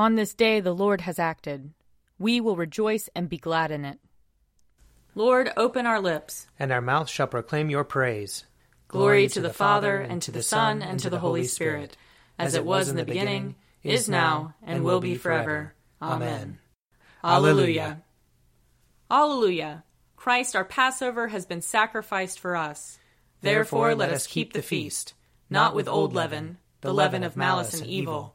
On this day the Lord has acted. We will rejoice and be glad in it. Lord, open our lips, and our mouth shall proclaim your praise. Glory to the Father, and to the Son, and to the Holy Spirit, as it was in the beginning, is now, and will be forever. Amen. Alleluia. Alleluia. Christ our Passover has been sacrificed for us. Therefore let us keep the feast, not with old leaven, the leaven of malice and evil,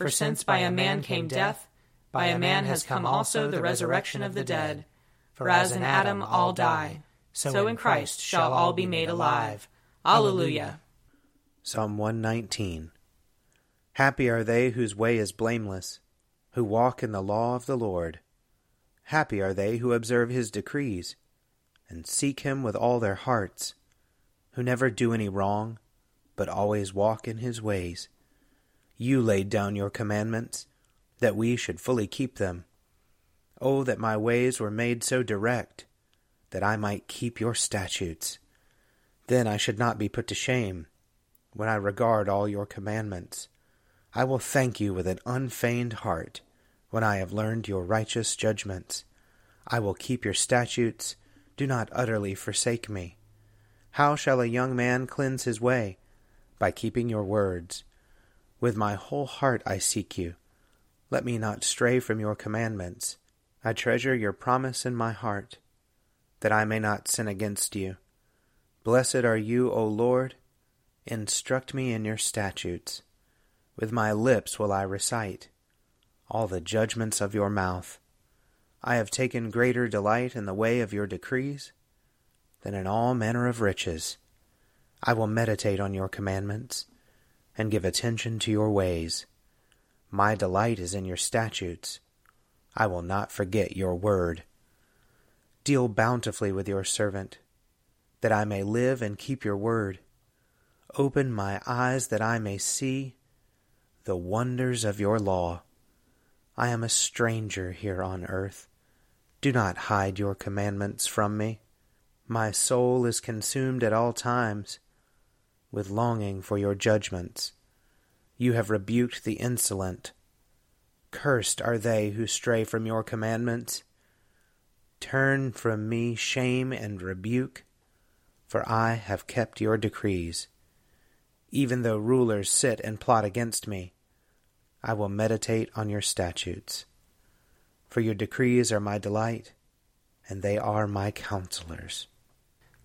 For since by a man came death, by a man has come also the resurrection of the dead. For as in Adam all die, so in Christ shall all be made alive. Alleluia. Psalm 119 Happy are they whose way is blameless, who walk in the law of the Lord. Happy are they who observe his decrees, and seek him with all their hearts, who never do any wrong, but always walk in his ways. You laid down your commandments that we should fully keep them. Oh, that my ways were made so direct, that I might keep your statutes. Then I should not be put to shame when I regard all your commandments. I will thank you with an unfeigned heart when I have learned your righteous judgments. I will keep your statutes. Do not utterly forsake me. How shall a young man cleanse his way? By keeping your words. With my whole heart I seek you. Let me not stray from your commandments. I treasure your promise in my heart, that I may not sin against you. Blessed are you, O Lord. Instruct me in your statutes. With my lips will I recite all the judgments of your mouth. I have taken greater delight in the way of your decrees than in all manner of riches. I will meditate on your commandments and give attention to your ways. My delight is in your statutes. I will not forget your word. Deal bountifully with your servant, that I may live and keep your word. Open my eyes that I may see the wonders of your law. I am a stranger here on earth. Do not hide your commandments from me. My soul is consumed at all times with longing for your judgments. You have rebuked the insolent. Cursed are they who stray from your commandments. Turn from me shame and rebuke, for I have kept your decrees. Even though rulers sit and plot against me, I will meditate on your statutes. For your decrees are my delight, and they are my counselors.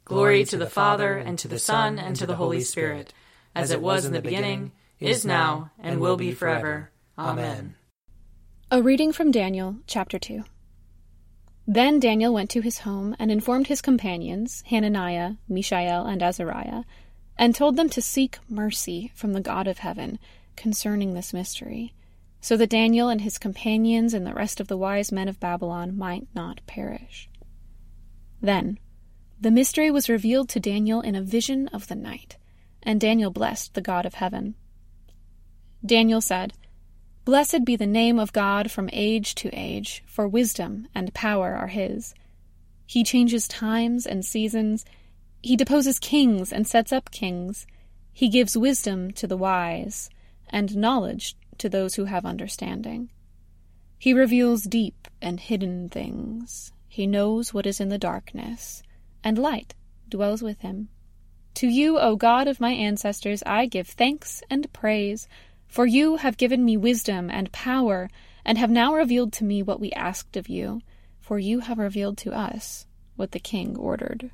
Glory to the Father, and to the Son, and to the Holy Spirit, as it was in the beginning is now, and will be forever. Amen. A reading from Daniel, chapter 2. Then Daniel went to his home and informed his companions, Hananiah, Mishael, and Azariah, and told them to seek mercy from the God of heaven concerning this mystery, so that Daniel and his companions and the rest of the wise men of Babylon might not perish. Then the mystery was revealed to Daniel in a vision of the night, and Daniel blessed the God of heaven. Daniel said, Blessed be the name of God from age to age, for wisdom and power are his. He changes times and seasons. He deposes kings and sets up kings. He gives wisdom to the wise, and knowledge to those who have understanding. He reveals deep and hidden things. He knows what is in the darkness, and light dwells with him. To you, O God of my ancestors, I give thanks and praise for you have given me wisdom and power, and have now revealed to me what we asked of you, for you have revealed to us what the king ordered.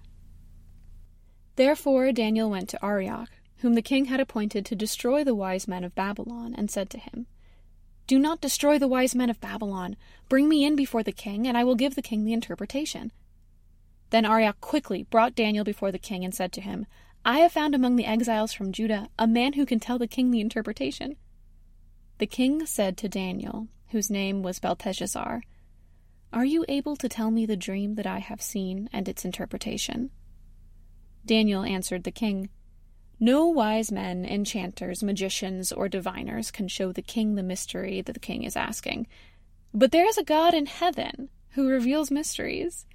Therefore Daniel went to Arioch, whom the king had appointed to destroy the wise men of Babylon, and said to him, Do not destroy the wise men of Babylon. Bring me in before the king, and I will give the king the interpretation. Then Arioch quickly brought Daniel before the king, and said to him, I have found among the exiles from Judah a man who can tell the king the interpretation. The king said to Daniel, whose name was Belteshazzar, Are you able to tell me the dream that I have seen and its interpretation? Daniel answered the king, No wise men, enchanters, magicians, or diviners can show the king the mystery that the king is asking. But there is a God in heaven who reveals mysteries,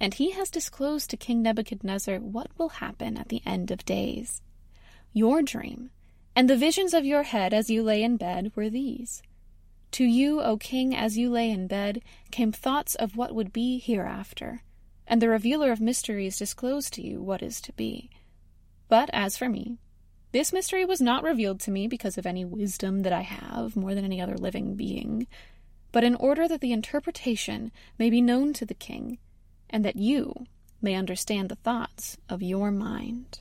and he has disclosed to King Nebuchadnezzar what will happen at the end of days. Your dream and the visions of your head as you lay in bed were these. To you, O king, as you lay in bed, came thoughts of what would be hereafter, and the revealer of mysteries disclosed to you what is to be. But as for me, this mystery was not revealed to me because of any wisdom that I have more than any other living being, but in order that the interpretation may be known to the king, and that you may understand the thoughts of your mind.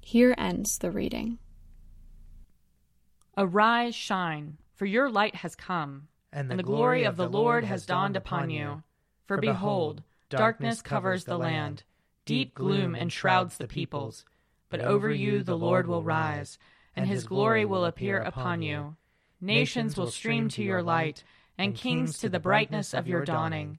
Here ends the reading. Arise, shine, for your light has come, and the, and the glory, glory of the Lord has dawned upon you. For behold, darkness covers the land, deep gloom enshrouds the peoples. But over you the Lord will rise, and his glory will appear upon you. Nations will stream to your light, and kings to the brightness of your dawning.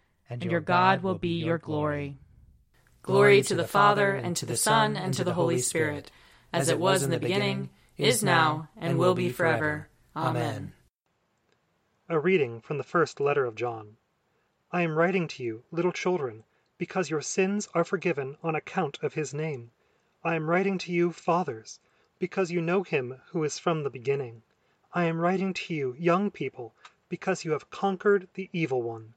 and your God will be your glory. Glory to the Father, and to the Son, and to the Holy Spirit, as it was in the beginning is now, and will be forever. Amen. A reading from the first letter of John. I am writing to you, little children, because your sins are forgiven on account of his name. I am writing to you, fathers, because you know him who is from the beginning. I am writing to you, young people, because you have conquered the evil one.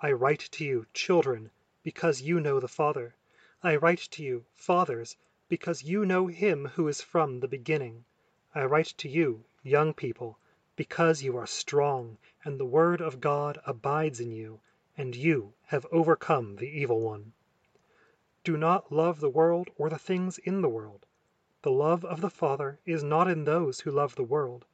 I write to you, children, because you know the Father. I write to you, fathers, because you know him who is from the beginning. I write to you, young people, because you are strong, and the word of God abides in you, and you have overcome the evil one. Do not love the world or the things in the world. The love of the Father is not in those who love the world.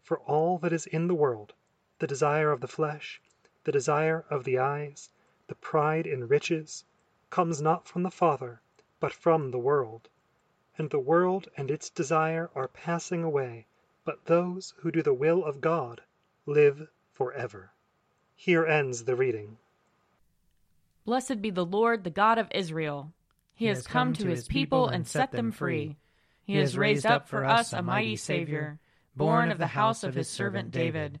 For all that is in the world, the desire of the flesh, the desire of the eyes, the pride in riches, comes not from the Father, but from the world and the world and its desire are passing away, but those who do the will of God live forever. Here ends the reading. Blessed be the Lord, the God of Israel. He, he has come, come to his people and set them free. He has raised up for us a mighty Savior, born of the house of his servant David.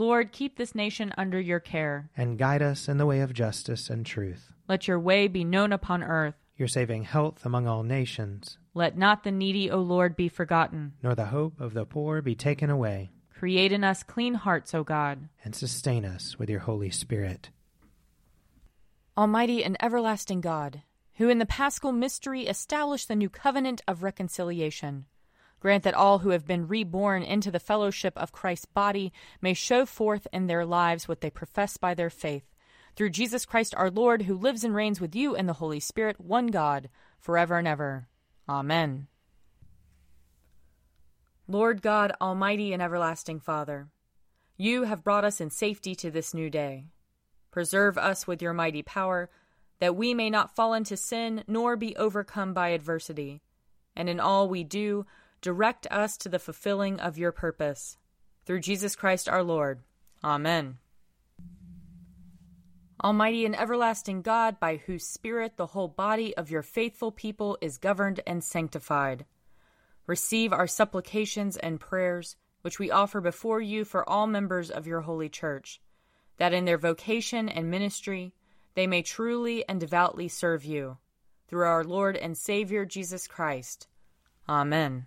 Lord, keep this nation under your care. And guide us in the way of justice and truth. Let your way be known upon earth. Your saving health among all nations. Let not the needy, O Lord, be forgotten. Nor the hope of the poor be taken away. Create in us clean hearts, O God. And sustain us with your Holy Spirit. Almighty and everlasting God, who in the paschal mystery established the new covenant of reconciliation, grant that all who have been reborn into the fellowship of Christ's body may show forth in their lives what they profess by their faith. Through Jesus Christ our Lord, who lives and reigns with you and the Holy Spirit, one God, forever and ever. Amen. Lord God, Almighty and everlasting Father, you have brought us in safety to this new day. Preserve us with your mighty power, that we may not fall into sin nor be overcome by adversity. And in all we do, direct us to the fulfilling of your purpose. Through Jesus Christ our Lord. Amen. Almighty and everlasting God, by whose Spirit the whole body of your faithful people is governed and sanctified, receive our supplications and prayers, which we offer before you for all members of your holy church that in their vocation and ministry they may truly and devoutly serve you. Through our Lord and Savior Jesus Christ. Amen.